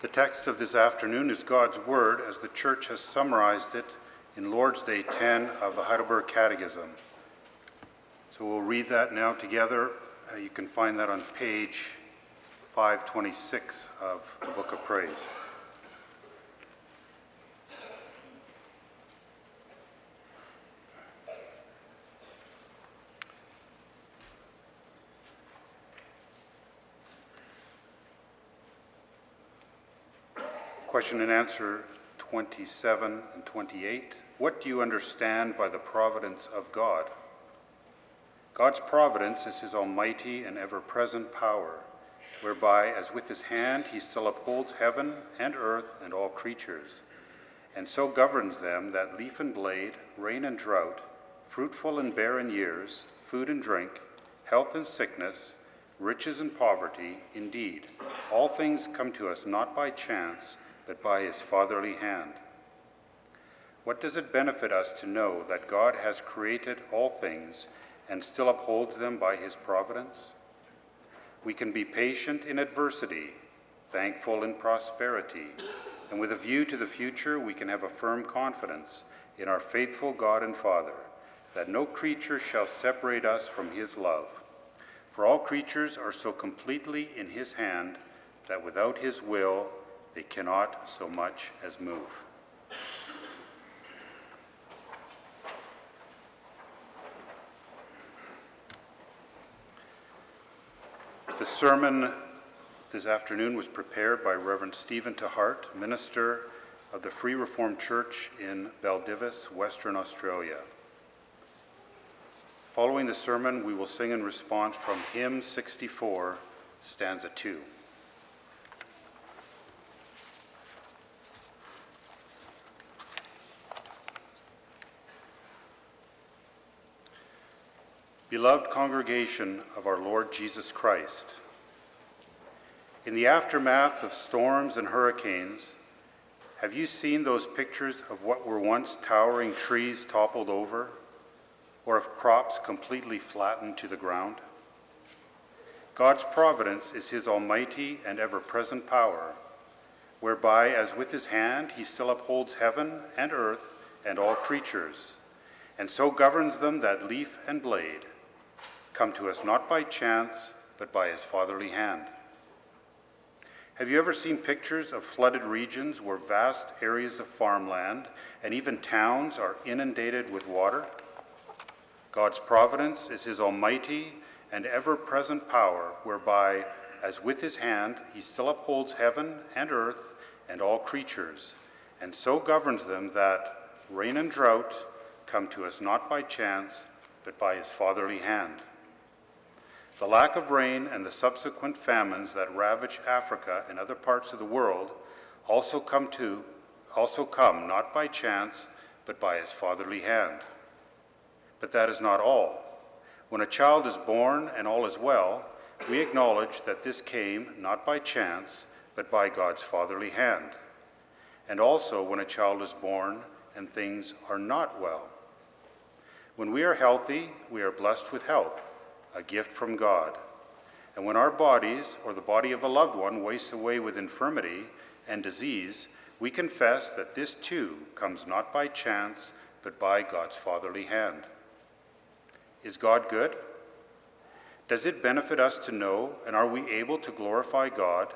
The text of this afternoon is God's Word as the Church has summarized it in Lord's Day 10 of the Heidelberg Catechism. So we'll read that now together. Uh, you can find that on page 526 of the Book of Praise. Question and answer 27 and 28. What do you understand by the providence of God? God's providence is his almighty and ever present power, whereby, as with his hand, he still upholds heaven and earth and all creatures, and so governs them that leaf and blade, rain and drought, fruitful and barren years, food and drink, health and sickness, riches and poverty, indeed, all things come to us not by chance but by his fatherly hand. What does it benefit us to know that God has created all things and still upholds them by his providence? We can be patient in adversity, thankful in prosperity, and with a view to the future, we can have a firm confidence in our faithful God and Father that no creature shall separate us from his love. For all creatures are so completely in his hand that without his will, they cannot so much as move. The sermon this afternoon was prepared by Reverend Stephen 't Hart, minister of the Free Reformed Church in Baldivis, Western Australia. Following the sermon, we will sing in response from hymn 64, stanza 2. Beloved congregation of our Lord Jesus Christ, in the aftermath of storms and hurricanes, have you seen those pictures of what were once towering trees toppled over, or of crops completely flattened to the ground? God's providence is his almighty and ever present power, whereby, as with his hand, he still upholds heaven and earth and all creatures, and so governs them that leaf and blade come to us not by chance, but by his fatherly hand. Have you ever seen pictures of flooded regions where vast areas of farmland and even towns are inundated with water? God's providence is his almighty and ever present power, whereby, as with his hand, he still upholds heaven and earth and all creatures, and so governs them that rain and drought come to us not by chance, but by his fatherly hand. The lack of rain and the subsequent famines that ravage Africa and other parts of the world also come to also come not by chance but by his fatherly hand. But that is not all. When a child is born and all is well, we acknowledge that this came not by chance but by God's fatherly hand. And also when a child is born and things are not well. When we are healthy, we are blessed with health a gift from God. And when our bodies, or the body of a loved one, wastes away with infirmity and disease, we confess that this too comes not by chance, but by God's fatherly hand. Is God good? Does it benefit us to know, and are we able to glorify God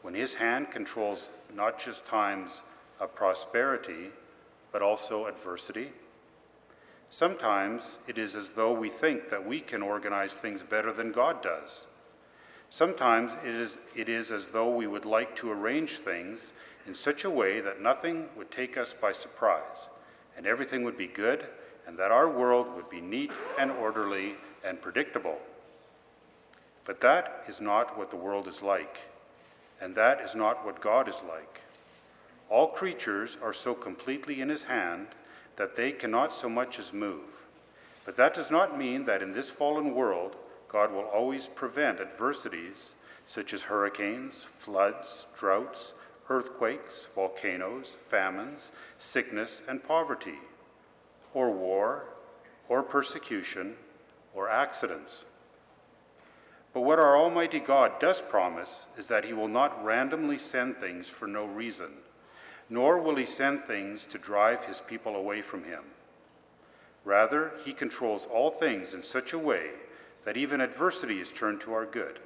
when His hand controls not just times of prosperity, but also adversity? Sometimes it is as though we think that we can organize things better than God does. Sometimes it is, it is as though we would like to arrange things in such a way that nothing would take us by surprise, and everything would be good, and that our world would be neat and orderly and predictable. But that is not what the world is like, and that is not what God is like. All creatures are so completely in His hand that they cannot so much as move. But that does not mean that in this fallen world, God will always prevent adversities such as hurricanes, floods, droughts, earthquakes, volcanoes, famines, sickness, and poverty, or war, or persecution, or accidents. But what our Almighty God does promise is that He will not randomly send things for no reason, nor will He send things to drive His people away from Him. Rather, He controls all things in such a way that even adversity is turned to our good.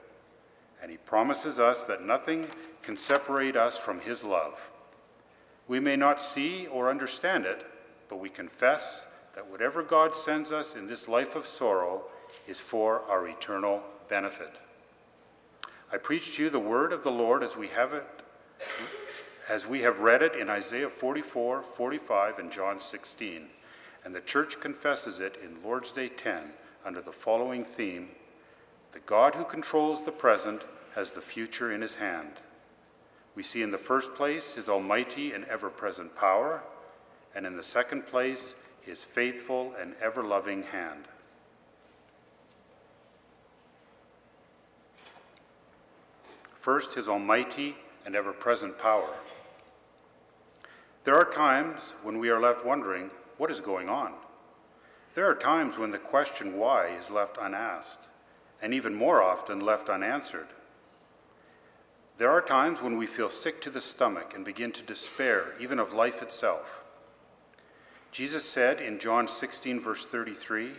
And He promises us that nothing can separate us from His love. We may not see or understand it, but we confess that whatever God sends us in this life of sorrow is for our eternal benefit. I preach to you the word of the Lord as we have it as we have read it in Isaiah 44, 45 and John 16, and the church confesses it in Lord's Day 10 under the following theme: The God who controls the present has the future in his hand. We see in the first place his almighty and ever-present power, and in the second place his faithful and ever-loving hand. First, his almighty and ever present power. There are times when we are left wondering what is going on. There are times when the question why is left unasked, and even more often left unanswered. There are times when we feel sick to the stomach and begin to despair even of life itself. Jesus said in John 16, verse 33,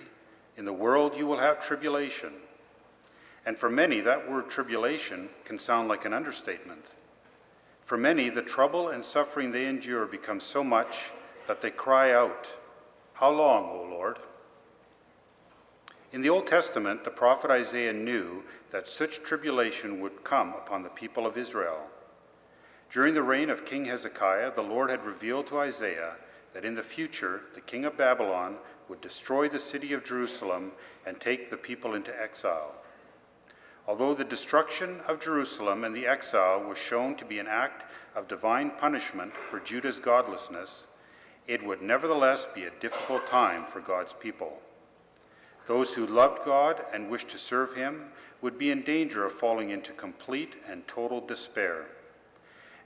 In the world you will have tribulation. And for many, that word tribulation can sound like an understatement. For many, the trouble and suffering they endure becomes so much that they cry out, How long, O Lord? In the Old Testament, the prophet Isaiah knew that such tribulation would come upon the people of Israel. During the reign of King Hezekiah, the Lord had revealed to Isaiah that in the future the king of Babylon would destroy the city of Jerusalem and take the people into exile. Although the destruction of Jerusalem and the exile was shown to be an act of divine punishment for Judah's godlessness, it would nevertheless be a difficult time for God's people. Those who loved God and wished to serve Him would be in danger of falling into complete and total despair.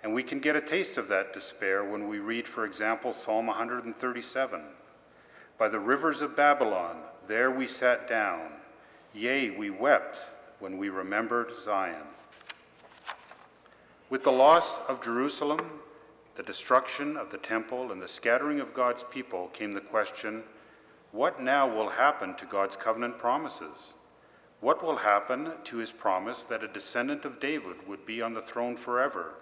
And we can get a taste of that despair when we read, for example, Psalm 137 By the rivers of Babylon, there we sat down. Yea, we wept when we remembered Zion. With the loss of Jerusalem, the destruction of the temple, and the scattering of God's people came the question what now will happen to God's covenant promises? What will happen to his promise that a descendant of David would be on the throne forever?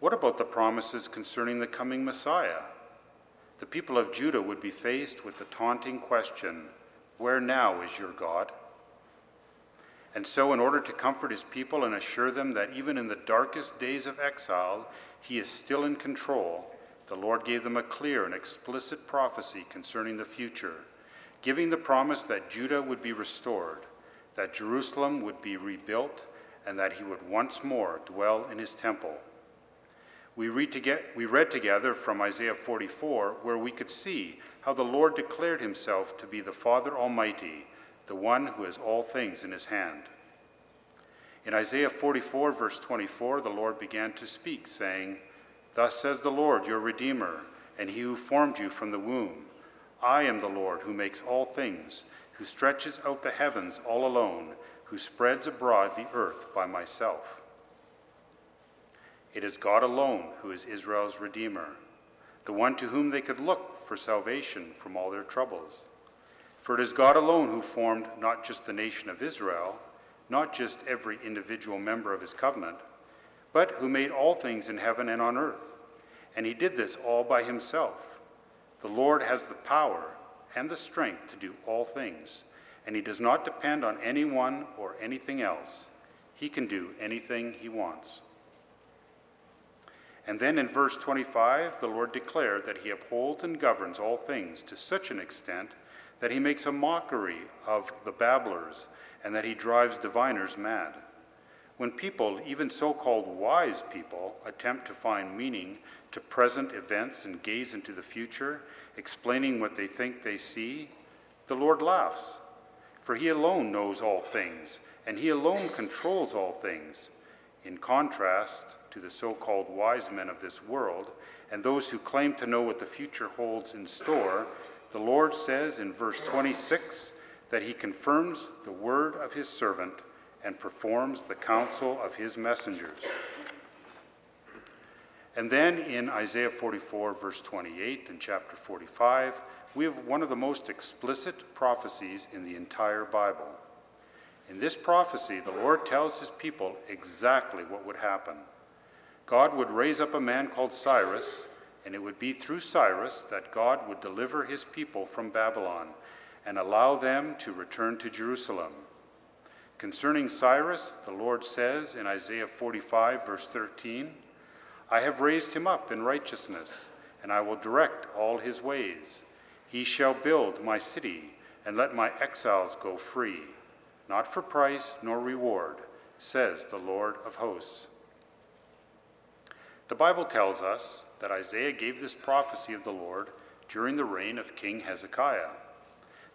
What about the promises concerning the coming Messiah? The people of Judah would be faced with the taunting question Where now is your God? And so, in order to comfort his people and assure them that even in the darkest days of exile, he is still in control, the Lord gave them a clear and explicit prophecy concerning the future, giving the promise that Judah would be restored, that Jerusalem would be rebuilt, and that he would once more dwell in his temple. We read, to we read together from Isaiah 44, where we could see how the Lord declared himself to be the Father Almighty the one who has all things in his hand. In Isaiah 44, verse 24, the Lord began to speak, saying, Thus says the Lord, your Redeemer, and he who formed you from the womb. I am the Lord who makes all things, who stretches out the heavens all alone, who spreads abroad the earth by myself. It is God alone who is Israel's Redeemer, the one to whom they could look for salvation from all their troubles. For it is God alone who formed not just the nation of Israel, not just every individual member of his covenant, but who made all things in heaven and on earth. And he did this all by himself. The Lord has the power and the strength to do all things, and he does not depend on anyone or anything else. He can do anything he wants. And then in verse 25, the Lord declared that he upholds and governs all things to such an extent that he makes a mockery of the babblers, and that he drives diviners mad. When people, even so called wise people, attempt to find meaning to present events and gaze into the future, explaining what they think they see, the Lord laughs. For he alone knows all things, and he alone controls all things. In contrast to the so called wise men of this world, and those who claim to know what the future holds in store, the Lord says in verse 26 that he confirms the word of his servant and performs the counsel of his messengers. And then in Isaiah 44, verse 28, and chapter 45, we have one of the most explicit prophecies in the entire Bible. In this prophecy, the Lord tells his people exactly what would happen. God would raise up a man called Cyrus, and it would be through Cyrus that God would deliver his people from Babylon and allow them to return to Jerusalem. Concerning Cyrus, the Lord says in Isaiah 45, verse 13, I have raised him up in righteousness, and I will direct all his ways. He shall build my city, and let my exiles go free, not for price nor reward, says the Lord of hosts. The Bible tells us that Isaiah gave this prophecy of the Lord during the reign of King Hezekiah.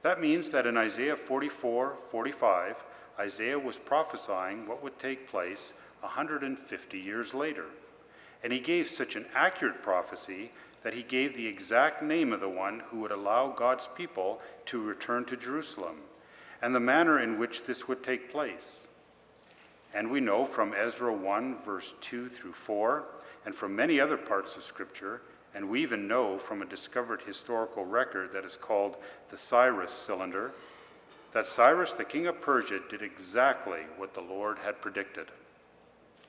That means that in Isaiah 44 45, Isaiah was prophesying what would take place 150 years later. And he gave such an accurate prophecy that he gave the exact name of the one who would allow God's people to return to Jerusalem and the manner in which this would take place. And we know from Ezra 1, verse 2 through 4, and from many other parts of Scripture, and we even know from a discovered historical record that is called the Cyrus Cylinder, that Cyrus, the king of Persia, did exactly what the Lord had predicted.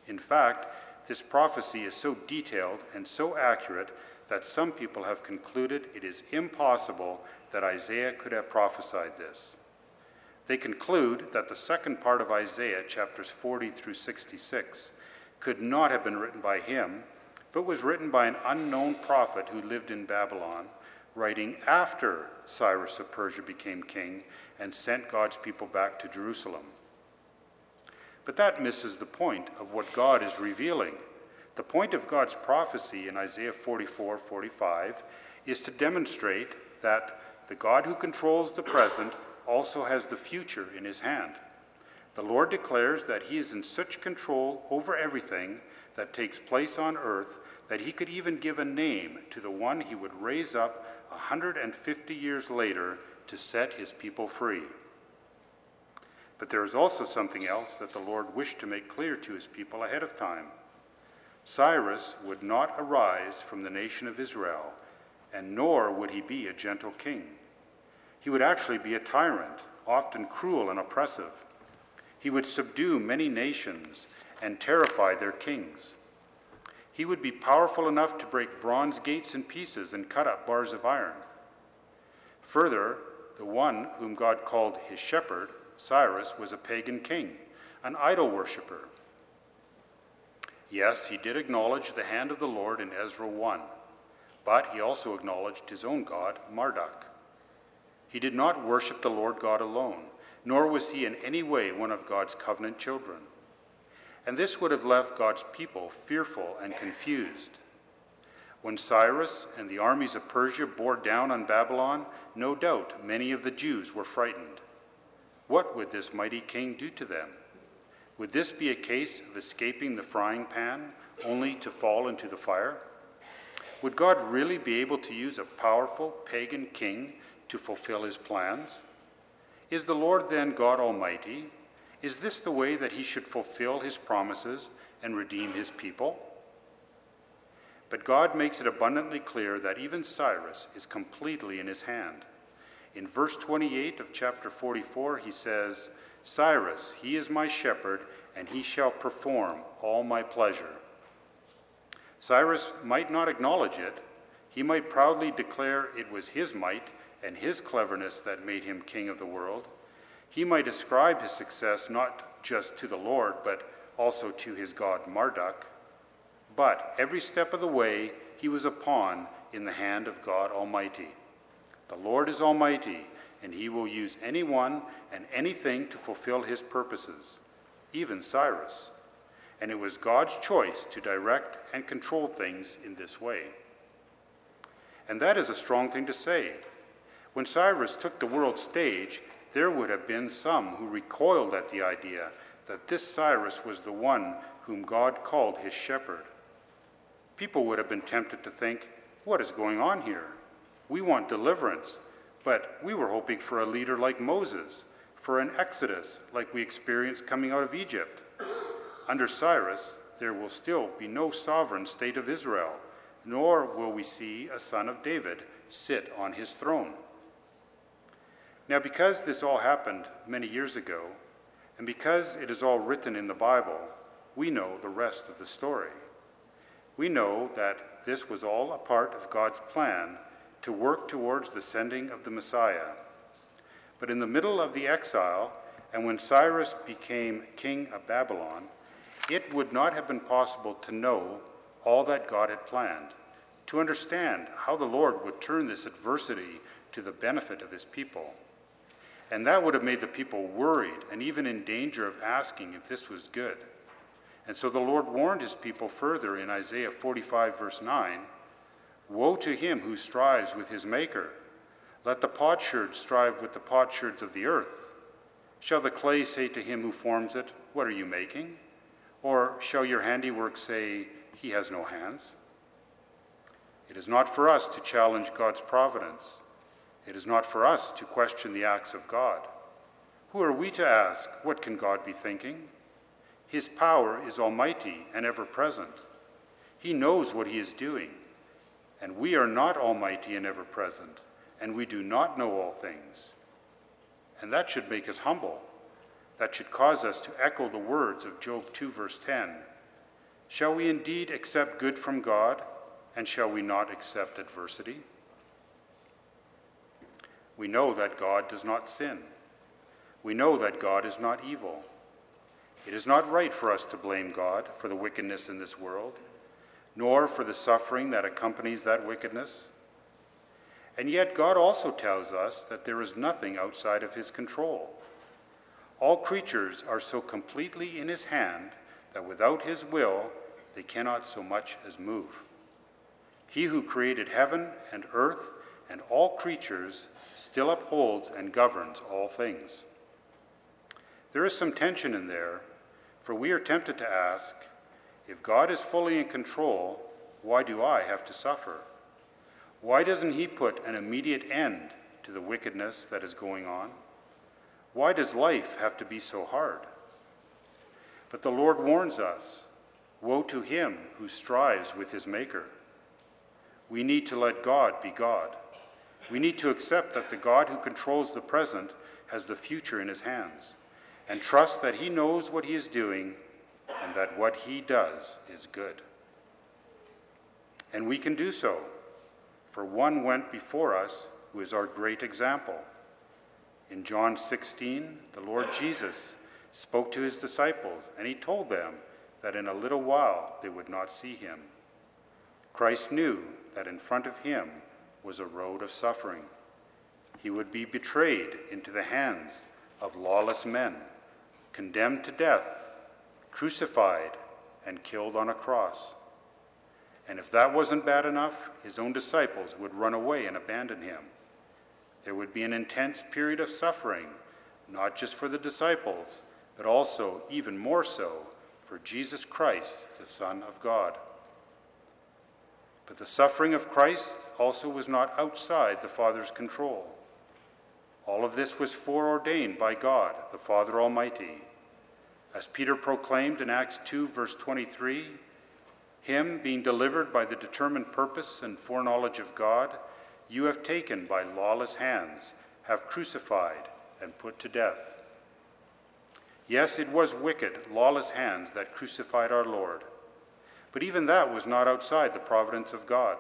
In fact, this prophecy is so detailed and so accurate that some people have concluded it is impossible that Isaiah could have prophesied this. They conclude that the second part of Isaiah, chapters 40 through 66, could not have been written by him, but was written by an unknown prophet who lived in Babylon, writing after Cyrus of Persia became king and sent God's people back to Jerusalem. But that misses the point of what God is revealing. The point of God's prophecy in Isaiah 44 45 is to demonstrate that the God who controls the present also has the future in his hand. The Lord declares that he is in such control over everything that takes place on earth that he could even give a name to the one he would raise up 150 years later to set his people free. But there is also something else that the Lord wished to make clear to his people ahead of time. Cyrus would not arise from the nation of Israel, and nor would he be a gentle king. He would actually be a tyrant, often cruel and oppressive. He would subdue many nations and terrify their kings. He would be powerful enough to break bronze gates in pieces and cut up bars of iron. Further, the one whom God called his shepherd, Cyrus, was a pagan king, an idol worshiper. Yes, he did acknowledge the hand of the Lord in Ezra 1, but he also acknowledged his own God, Marduk. He did not worship the Lord God alone, nor was he in any way one of God's covenant children. And this would have left God's people fearful and confused. When Cyrus and the armies of Persia bore down on Babylon, no doubt many of the Jews were frightened. What would this mighty king do to them? Would this be a case of escaping the frying pan only to fall into the fire? Would God really be able to use a powerful pagan king to fulfill his plans? Is the Lord then God Almighty? Is this the way that he should fulfill his promises and redeem his people? But God makes it abundantly clear that even Cyrus is completely in his hand. In verse 28 of chapter 44, he says, Cyrus, he is my shepherd, and he shall perform all my pleasure. Cyrus might not acknowledge it. He might proudly declare it was his might and his cleverness that made him king of the world. He might ascribe his success not just to the Lord, but also to his god Marduk. But every step of the way, he was a pawn in the hand of God Almighty. The Lord is Almighty, and he will use anyone and anything to fulfill his purposes, even Cyrus. And it was God's choice to direct and control things in this way. And that is a strong thing to say. When Cyrus took the world stage, there would have been some who recoiled at the idea that this Cyrus was the one whom God called his shepherd. People would have been tempted to think, what is going on here? We want deliverance, but we were hoping for a leader like Moses, for an exodus like we experienced coming out of Egypt. Under Cyrus, there will still be no sovereign state of Israel, nor will we see a son of David sit on his throne. Now, because this all happened many years ago, and because it is all written in the Bible, we know the rest of the story. We know that this was all a part of God's plan to work towards the sending of the Messiah. But in the middle of the exile, and when Cyrus became king of Babylon, it would not have been possible to know all that God had planned, to understand how the Lord would turn this adversity to the benefit of his people. And that would have made the people worried and even in danger of asking if this was good. And so the Lord warned his people further in Isaiah 45, verse 9 Woe to him who strives with his Maker. Let the potsherd strive with the potsherds of the earth. Shall the clay say to him who forms it, What are you making? Or shall your handiwork say, He has no hands? It is not for us to challenge God's providence. It is not for us to question the acts of God. Who are we to ask, What can God be thinking? His power is almighty and ever present. He knows what he is doing. And we are not almighty and ever present, and we do not know all things. And that should make us humble. That should cause us to echo the words of Job 2, verse 10 Shall we indeed accept good from God, and shall we not accept adversity? We know that God does not sin. We know that God is not evil. It is not right for us to blame God for the wickedness in this world, nor for the suffering that accompanies that wickedness. And yet, God also tells us that there is nothing outside of His control. All creatures are so completely in His hand that without His will, they cannot so much as move. He who created heaven and earth and all creatures still upholds and governs all things. There is some tension in there, for we are tempted to ask if God is fully in control, why do I have to suffer? Why doesn't He put an immediate end to the wickedness that is going on? Why does life have to be so hard? But the Lord warns us Woe to him who strives with his Maker. We need to let God be God. We need to accept that the God who controls the present has the future in his hands and trust that he knows what he is doing and that what he does is good. And we can do so, for one went before us who is our great example. In John 16, the Lord Jesus spoke to his disciples, and he told them that in a little while they would not see him. Christ knew that in front of him was a road of suffering. He would be betrayed into the hands of lawless men, condemned to death, crucified, and killed on a cross. And if that wasn't bad enough, his own disciples would run away and abandon him. There would be an intense period of suffering, not just for the disciples, but also, even more so, for Jesus Christ, the Son of God. But the suffering of Christ also was not outside the Father's control. All of this was foreordained by God, the Father Almighty. As Peter proclaimed in Acts 2, verse 23, Him being delivered by the determined purpose and foreknowledge of God, you have taken by lawless hands, have crucified, and put to death. Yes, it was wicked, lawless hands that crucified our Lord. But even that was not outside the providence of God.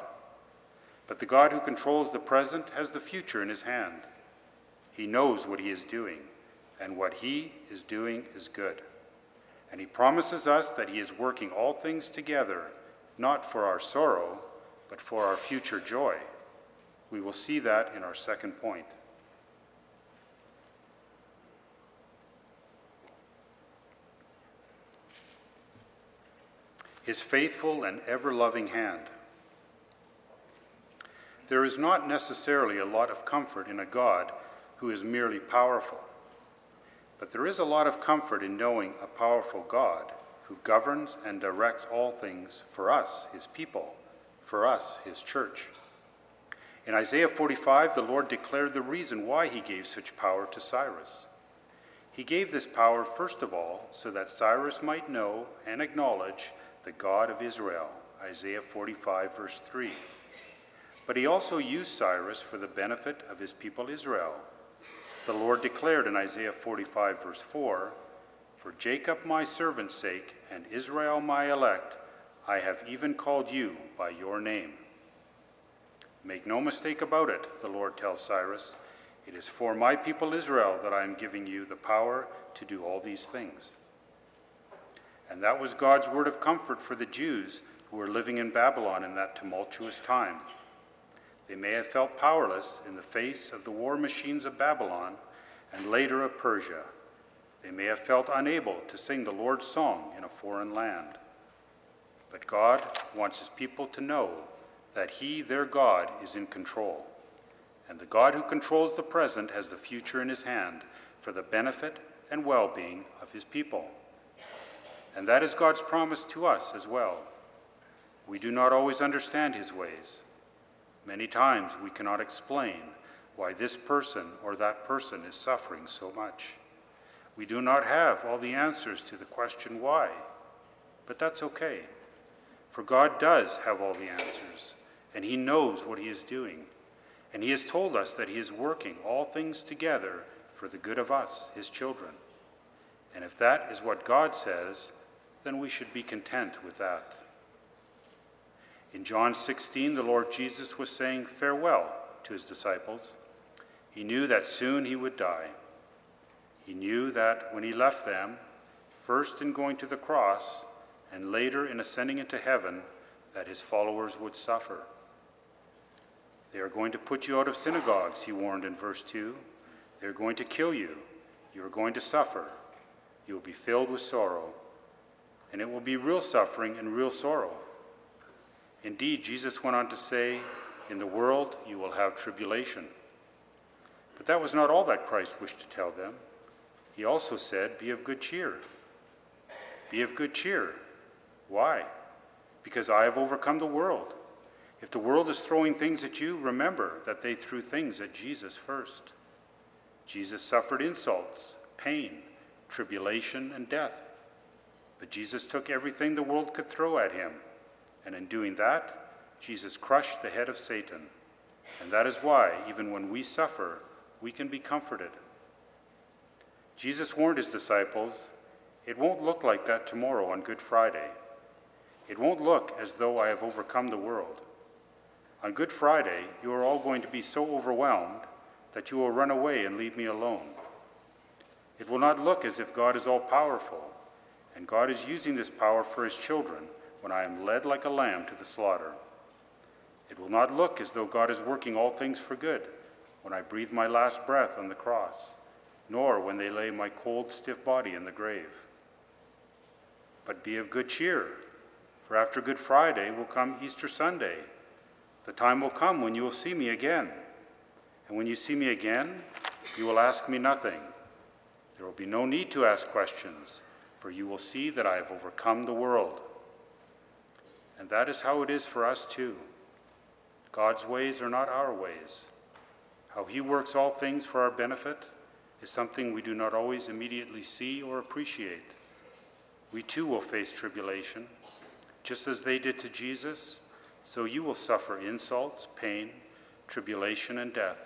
But the God who controls the present has the future in his hand. He knows what he is doing, and what he is doing is good. And he promises us that he is working all things together, not for our sorrow, but for our future joy. We will see that in our second point. His faithful and ever loving hand. There is not necessarily a lot of comfort in a God who is merely powerful, but there is a lot of comfort in knowing a powerful God who governs and directs all things for us, his people, for us, his church. In Isaiah 45, the Lord declared the reason why he gave such power to Cyrus. He gave this power, first of all, so that Cyrus might know and acknowledge the God of Israel. Isaiah 45, verse 3. But he also used Cyrus for the benefit of his people Israel. The Lord declared in Isaiah 45, verse 4 For Jacob my servant's sake, and Israel my elect, I have even called you by your name. Make no mistake about it, the Lord tells Cyrus. It is for my people Israel that I am giving you the power to do all these things. And that was God's word of comfort for the Jews who were living in Babylon in that tumultuous time. They may have felt powerless in the face of the war machines of Babylon and later of Persia. They may have felt unable to sing the Lord's song in a foreign land. But God wants his people to know that he, their God, is in control. And the God who controls the present has the future in his hand for the benefit and well being of his people. And that is God's promise to us as well. We do not always understand his ways. Many times we cannot explain why this person or that person is suffering so much. We do not have all the answers to the question why, but that's okay. For God does have all the answers, and He knows what He is doing. And He has told us that He is working all things together for the good of us, His children. And if that is what God says, then we should be content with that. In John 16, the Lord Jesus was saying farewell to his disciples. He knew that soon he would die. He knew that when he left them, first in going to the cross and later in ascending into heaven, that his followers would suffer. They are going to put you out of synagogues, he warned in verse 2. They are going to kill you. You are going to suffer. You will be filled with sorrow. And it will be real suffering and real sorrow. Indeed, Jesus went on to say, In the world you will have tribulation. But that was not all that Christ wished to tell them. He also said, Be of good cheer. Be of good cheer. Why? Because I have overcome the world. If the world is throwing things at you, remember that they threw things at Jesus first. Jesus suffered insults, pain, tribulation, and death. But Jesus took everything the world could throw at him and in doing that, Jesus crushed the head of Satan. And that is why, even when we suffer, we can be comforted. Jesus warned his disciples it won't look like that tomorrow on Good Friday. It won't look as though I have overcome the world. On Good Friday, you are all going to be so overwhelmed that you will run away and leave me alone. It will not look as if God is all powerful, and God is using this power for his children when I am led like a lamb to the slaughter. It will not look as though God is working all things for good when I breathe my last breath on the cross, nor when they lay my cold, stiff body in the grave. But be of good cheer, for after Good Friday will come Easter Sunday. The time will come when you will see me again. And when you see me again, you will ask me nothing. There will be no need to ask questions, for you will see that I have overcome the world. And that is how it is for us too. God's ways are not our ways. How He works all things for our benefit is something we do not always immediately see or appreciate. We too will face tribulation. Just as they did to Jesus, so you will suffer insults, pain, tribulation, and death.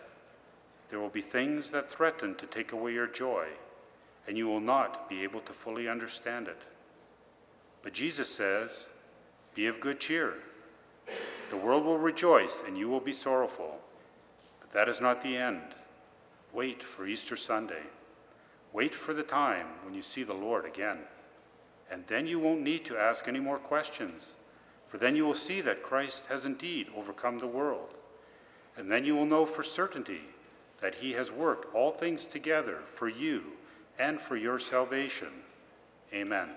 There will be things that threaten to take away your joy, and you will not be able to fully understand it. But Jesus says, be of good cheer. The world will rejoice and you will be sorrowful. But that is not the end. Wait for Easter Sunday. Wait for the time when you see the Lord again. And then you won't need to ask any more questions, for then you will see that Christ has indeed overcome the world. And then you will know for certainty that he has worked all things together for you and for your salvation. Amen.